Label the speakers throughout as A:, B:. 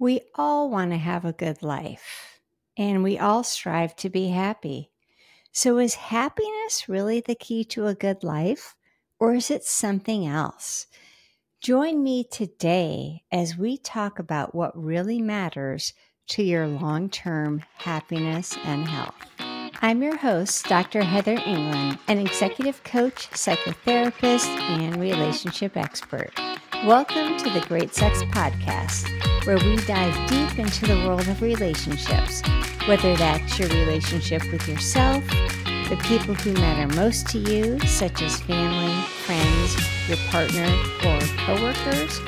A: We all want to have a good life, and we all strive to be happy. So, is happiness really the key to a good life, or is it something else? Join me today as we talk about what really matters to your long term happiness and health. I'm your host, Dr. Heather England, an executive coach, psychotherapist, and relationship expert. Welcome to the Great Sex Podcast, where we dive deep into the world of relationships, whether that's your relationship with yourself, the people who matter most to you, such as family, friends, your partner, or coworkers,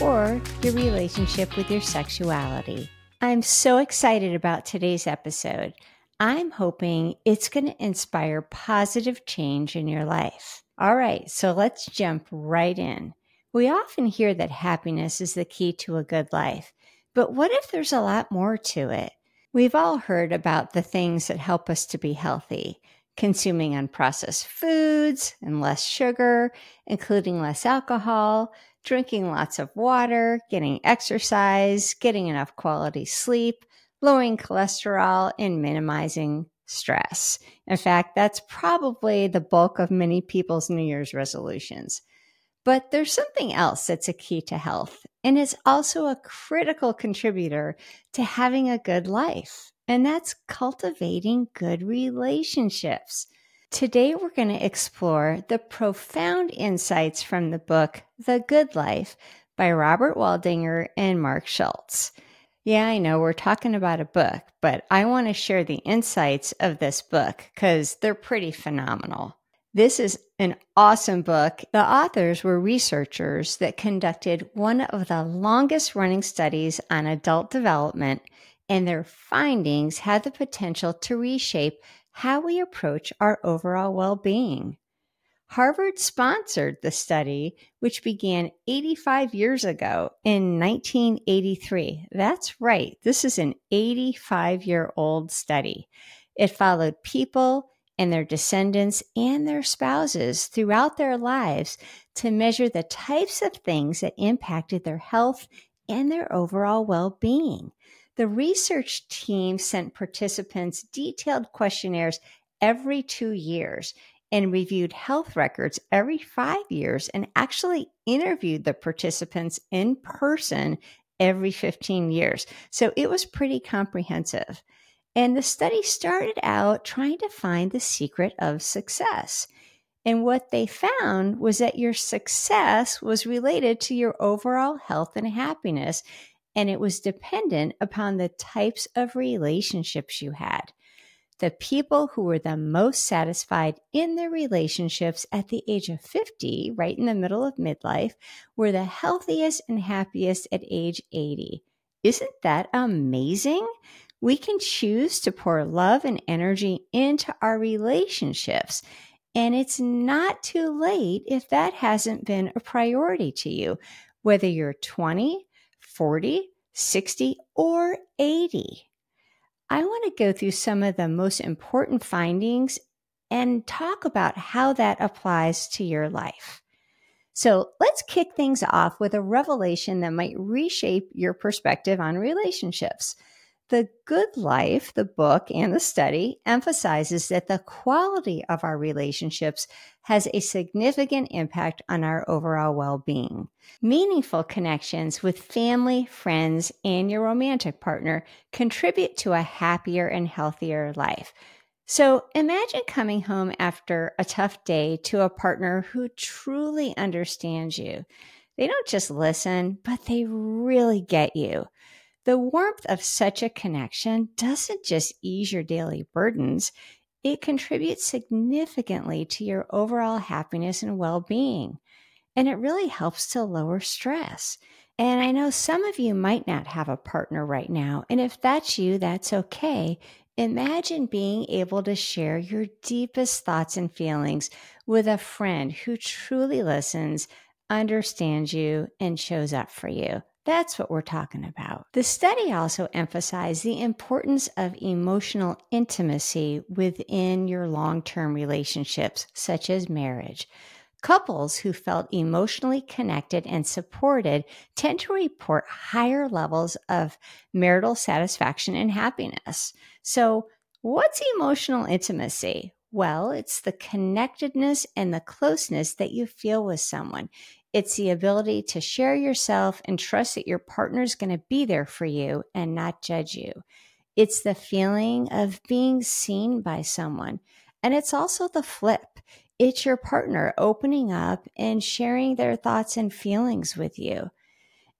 A: or your relationship with your sexuality. I'm so excited about today's episode. I'm hoping it's going to inspire positive change in your life. All right, so let's jump right in. We often hear that happiness is the key to a good life, but what if there's a lot more to it? We've all heard about the things that help us to be healthy consuming unprocessed foods and less sugar, including less alcohol, drinking lots of water, getting exercise, getting enough quality sleep, lowering cholesterol, and minimizing stress. In fact, that's probably the bulk of many people's New Year's resolutions. But there's something else that's a key to health, and it's also a critical contributor to having a good life, and that's cultivating good relationships. Today, we're going to explore the profound insights from the book The Good Life by Robert Waldinger and Marc Schulz. Yeah, I know we're talking about a book, but I want to share the insights of this book because they're pretty phenomenal. This is an awesome book. The authors were researchers that conducted one of the longest running studies on adult development, and their findings had the potential to reshape how we approach our overall well being. Harvard sponsored the study, which began 85 years ago in 1983. That's right, this is an 85 year old study. It followed people and their descendants and their spouses throughout their lives to measure the types of things that impacted their health and their overall well being. The research team sent participants detailed questionnaires every two years and reviewed health records every five years and actually interviewed the participants in person every 15 years. So it was pretty comprehensive. And the study started out trying to find the secret of success. And what they found was that your success was related to your overall health and happiness, and it was dependent upon the types of relationships you had. The people who were the most satisfied in their relationships at the age of 50, right in the middle of midlife, were the healthiest and happiest at age 80. Isn't that amazing? We can choose to pour love and energy into our relationships. And it's not too late if that hasn't been a priority to you, whether you're 20, 40, 60, or 80. I want to go through some of the most important findings and talk about how that applies to your life. So let's kick things off with a revelation that might reshape your perspective on relationships. The Good Life, the book and the study, emphasizes that the quality of our relationships has a significant impact on our overall well being. Meaningful connections with family, friends, and your romantic partner contribute to a happier and healthier life. So imagine coming home after a tough day to a partner who truly understands you. They don't just listen, but they really get you. The warmth of such a connection doesn't just ease your daily burdens, it contributes significantly to your overall happiness and well being. And it really helps to lower stress. And I know some of you might not have a partner right now. And if that's you, that's okay. Imagine being able to share your deepest thoughts and feelings with a friend who truly listens, understands you, and shows up for you. That's what we're talking about. The study also emphasized the importance of emotional intimacy within your long term relationships, such as marriage. Couples who felt emotionally connected and supported tend to report higher levels of marital satisfaction and happiness. So, what's emotional intimacy? Well, it's the connectedness and the closeness that you feel with someone. It's the ability to share yourself and trust that your partner is going to be there for you and not judge you. It's the feeling of being seen by someone. And it's also the flip. It's your partner opening up and sharing their thoughts and feelings with you.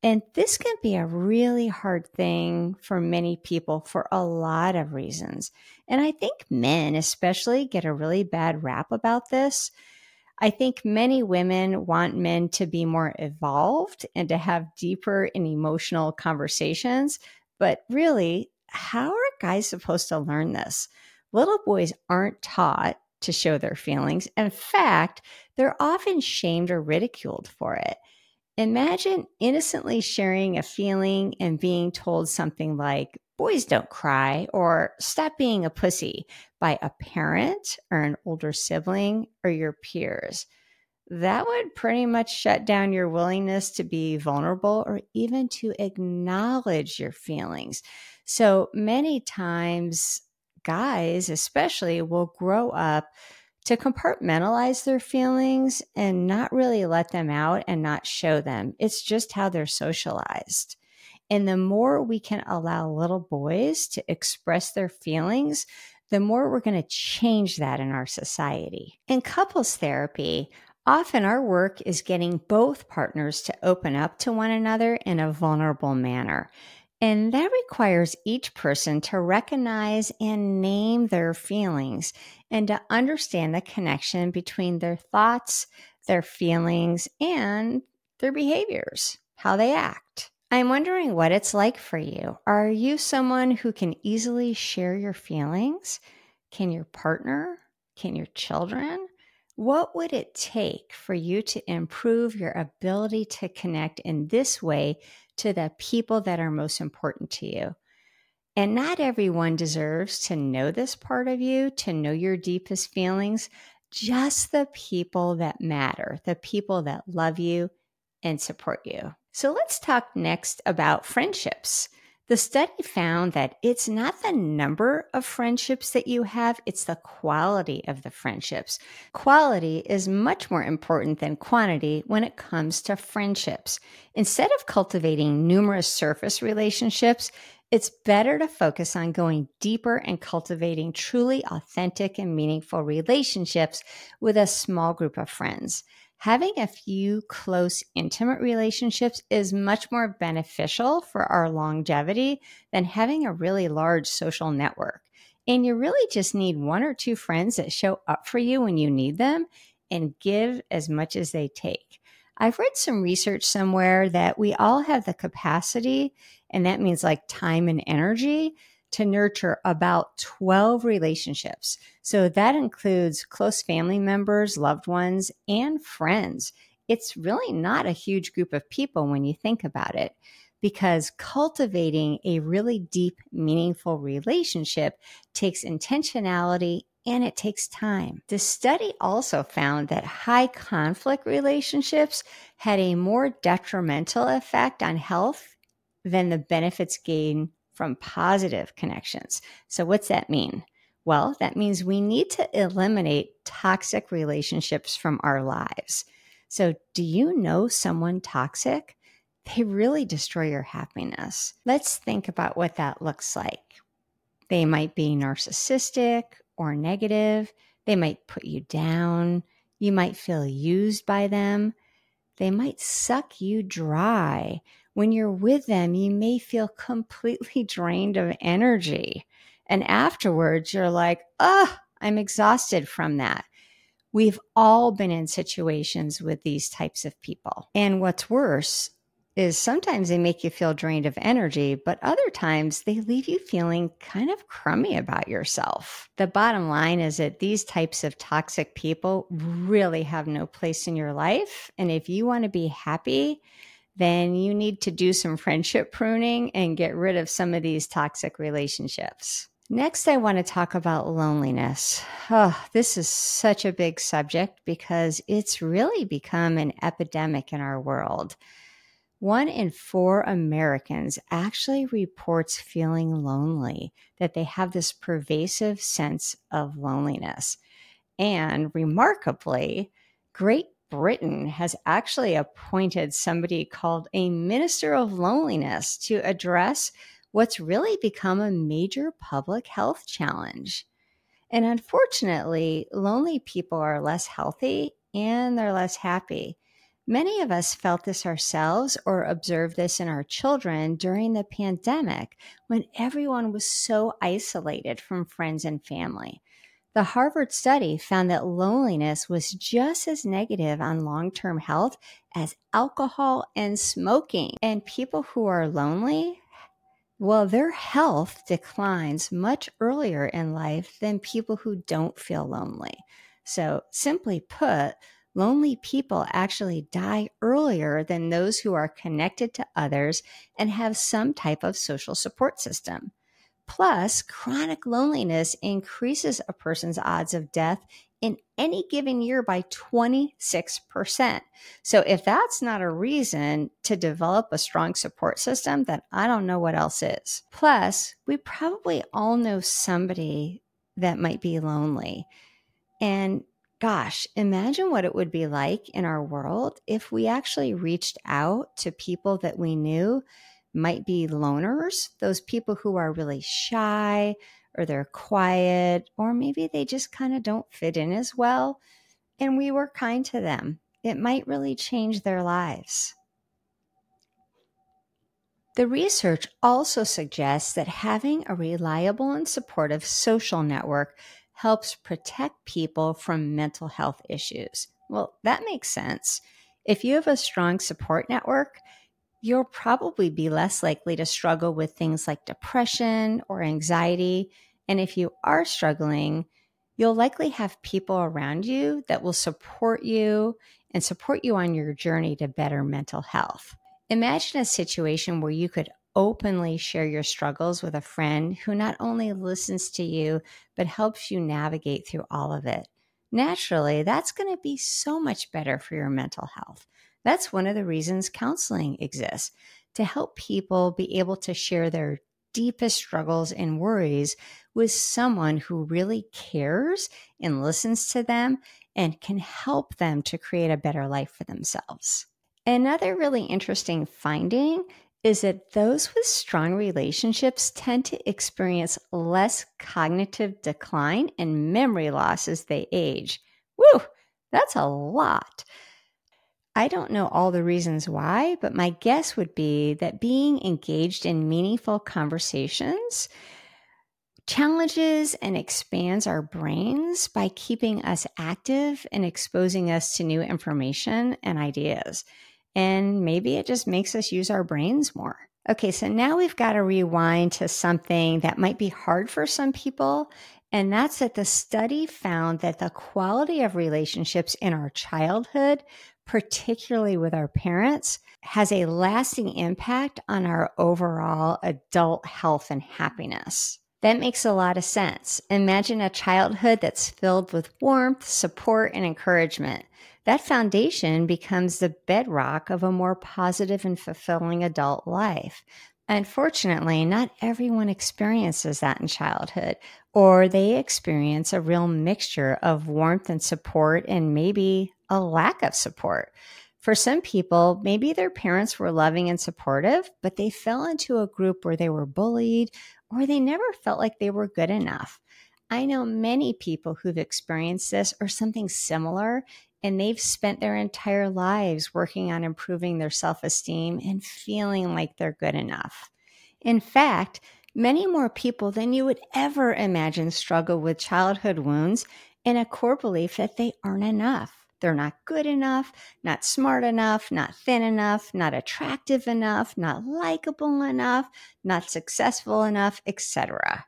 A: And this can be a really hard thing for many people for a lot of reasons. And I think men, especially, get a really bad rap about this. I think many women want men to be more evolved and to have deeper and emotional conversations. But really, how are guys supposed to learn this? Little boys aren't taught to show their feelings. In fact, they're often shamed or ridiculed for it. Imagine innocently sharing a feeling and being told something like, boys don't cry or stop being a pussy by a parent or an older sibling or your peers. That would pretty much shut down your willingness to be vulnerable or even to acknowledge your feelings. So many times, guys, especially, will grow up to compartmentalize their feelings and not really let them out and not show them. It's just how they're socialized. And the more we can allow little boys to express their feelings, the more we're going to change that in our society. In couples therapy, often our work is getting both partners to open up to one another in a vulnerable manner. And that requires each person to recognize and name their feelings and to understand the connection between their thoughts, their feelings, and their behaviors, how they act. I'm wondering what it's like for you. Are you someone who can easily share your feelings? Can your partner? Can your children? What would it take for you to improve your ability to connect in this way to the people that are most important to you. And not everyone deserves to know this part of you, to know your deepest feelings, just the people that matter, the people that love you and support you. So let's talk next about friendships. The study found that it's not the number of friendships that you have, it's the quality of the friendships. Quality is much more important than quantity when it comes to friendships. Instead of cultivating numerous surface relationships, it's better to focus on going deeper and cultivating truly authentic and meaningful relationships with a small group of friends having a few close, intimate relationships is much more beneficial for our longevity than having a really large social network. And you really just need one or two friends that show up for you when you need them and give as much as they take. I've read some research somewhere that we all have the capacity, and that means like time and energy to nurture about 12 relationships. So that includes close family members, loved ones, and friends. It's really not a huge group of people when you think about it, because cultivating a really deep, meaningful relationship takes intentionality and it takes time. The study also found that high conflict relationships had a more detrimental effect on health than the benefits gained from positive connections. So, what's that mean? Well, that means we need to eliminate toxic relationships from our lives. So, do you know someone toxic? They really destroy your happiness. Let's think about what that looks like. They might be narcissistic or negative. They might put you down. You might feel used by them. They might suck you dry when you're with them, you may feel completely drained of energy. And afterwards, you're like, oh, I'm exhausted from that. We've all been in situations with these types of people. And what's worse is sometimes they make you feel drained of energy, but other times they leave you feeling kind of crummy about yourself. The bottom line is that these types of toxic people really have no place in your life. And if you want to be happy, then you need to do some friendship pruning and get rid of some of these toxic relationships. Next, I want to talk about loneliness. Oh, this is such a big subject because it's really become an epidemic in our world. One in four Americans actually reports feeling lonely, that they have this pervasive sense of loneliness. And remarkably, Great Britain has actually appointed somebody called a Minister of Loneliness to address what's really become a major public health challenge. And unfortunately, lonely people are less healthy and they're less happy. Many of us felt this ourselves or observed this in our children during the pandemic when everyone was so isolated from friends and family. The Harvard study found that loneliness was just as negative on long term health as alcohol and smoking. And people who are lonely, well, their health declines much earlier in life than people who don't feel lonely. So, simply put, lonely people actually die earlier than those who are connected to others and have some type of social support system. Plus, chronic loneliness increases a person's odds of death in any given year by 26%. So, if that's not a reason to develop a strong support system, then I don't know what else is. Plus, we probably all know somebody that might be lonely. And gosh, imagine what it would be like in our world if we actually reached out to people that we knew might be loners, those people who are really shy or they're quiet, or maybe they just kind of don't fit in as well. And we were kind to them. It might really change their lives. The research also suggests that having a reliable and supportive social network helps protect people from mental health issues. Well, that makes sense. If you have a strong support network, you'll probably be less likely to struggle with things like depression or anxiety. And if you are struggling, you'll likely have people around you that will support you and support you on your journey to better mental health. Imagine a situation where you could openly share your struggles with a friend who not only listens to you, but helps you navigate through all of it. Naturally, that's going to be so much better for your mental health. That's one of the reasons counseling exists to help people be able to share their deepest struggles and worries with someone who really cares and listens to them and can help them to create a better life for themselves. Another really interesting finding is that those with strong relationships tend to experience less cognitive decline and memory loss as they age. Woo, that's a lot. I don't know all the reasons why, but my guess would be that being engaged in meaningful conversations challenges and expands our brains by keeping us active and exposing us to new information and ideas. And maybe it just makes us use our brains more. Okay, so now we've got to rewind to something that might be hard for some people. And that's that the study found that the quality of relationships in our childhood particularly with our parents, has a lasting impact on our overall adult health and happiness. That makes a lot of sense. Imagine a childhood that's filled with warmth, support, and encouragement. That foundation becomes the bedrock of a more positive and fulfilling adult life. Unfortunately, not everyone experiences that in childhood, or they experience a real mixture of warmth and support and maybe a lack of support. For some people, maybe their parents were loving and supportive, but they fell into a group where they were bullied or they never felt like they were good enough. I know many people who've experienced this or something similar, and they've spent their entire lives working on improving their self esteem and feeling like they're good enough. In fact, many more people than you would ever imagine struggle with childhood wounds and a core belief that they aren't enough. They're not good enough, not smart enough, not thin enough, not attractive enough, not likable enough, not successful enough, etc.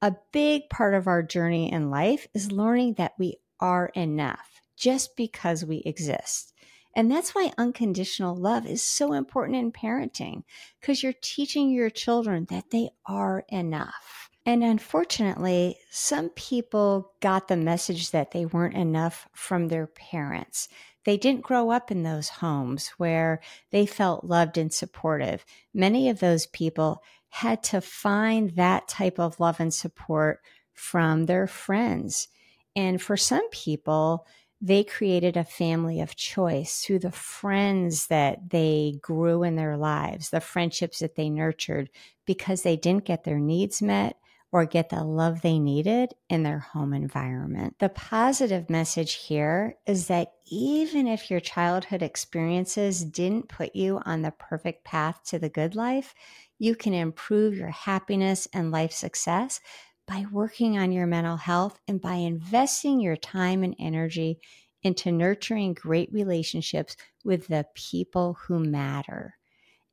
A: A big part of our journey in life is learning that we are enough just because we exist. And that's why unconditional love is so important in parenting because you're teaching your children that they are enough. And unfortunately, some people got the message that they weren't enough from their parents. They didn't grow up in those homes where they felt loved and supportive. Many of those people had to find that type of love and support from their friends. And for some people, they created a family of choice through the friends that they grew in their lives, the friendships that they nurtured because they didn't get their needs met or get the love they needed in their home environment. The positive message here is that even if your childhood experiences didn't put you on the perfect path to the good life, you can improve your happiness and life success by working on your mental health and by investing your time and energy into nurturing great relationships with the people who matter.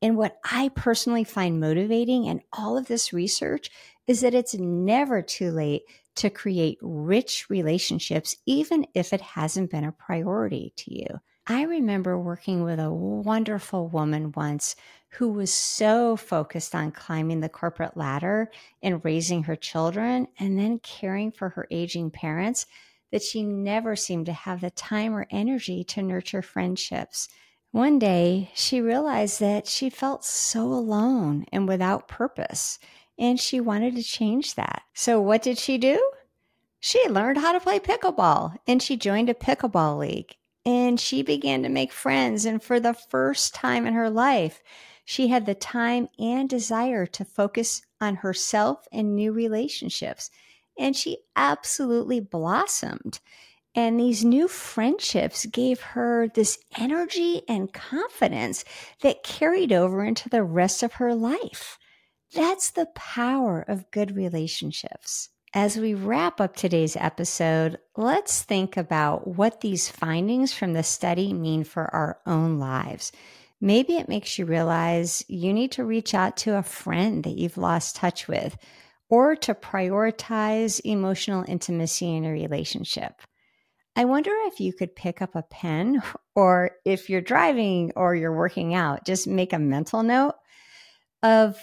A: And what I personally find motivating in all of this research is that it's never too late to create rich relationships, even if it hasn't been a priority to you. I remember working with a wonderful woman once who was so focused on climbing the corporate ladder and raising her children and then caring for her aging parents that she never seemed to have the time or energy to nurture friendships. One day, she realized that she felt so alone and without purpose, and she wanted to change that. So, what did she do? She learned how to play pickleball and she joined a pickleball league. And she began to make friends. And for the first time in her life, she had the time and desire to focus on herself and new relationships. And she absolutely blossomed. And these new friendships gave her this energy and confidence that carried over into the rest of her life. That's the power of good relationships. As we wrap up today's episode, let's think about what these findings from the study mean for our own lives. Maybe it makes you realize you need to reach out to a friend that you've lost touch with or to prioritize emotional intimacy in a relationship. I wonder if you could pick up a pen or if you're driving or you're working out, just make a mental note of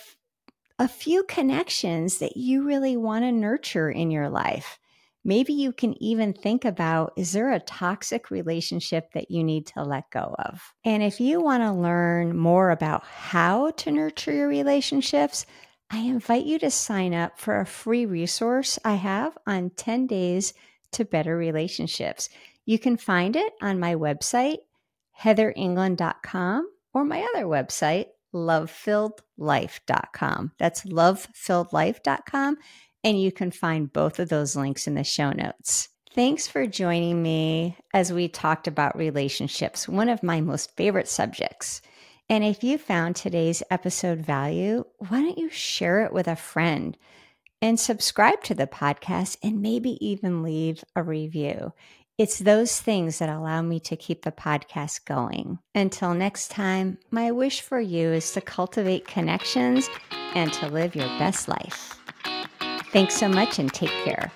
A: a few connections that you really want to nurture in your life. Maybe you can even think about is there a toxic relationship that you need to let go of? And if you want to learn more about how to nurture your relationships, I invite you to sign up for a free resource I have on 10 days to better relationships. You can find it on my website, heatherengland.com, or my other website, lovefilledlife.com. That's lovefilledlife.com. And you can find both of those links in the show notes. Thanks for joining me as we talked about relationships, one of my most favorite subjects. And if you found today's episode value, why don't you share it with a friend? and subscribe to the podcast and maybe even leave a review. It's those things that allow me to keep the podcast going. Until next time, my wish for you is to cultivate connections and to live your best life. Thanks so much and take care.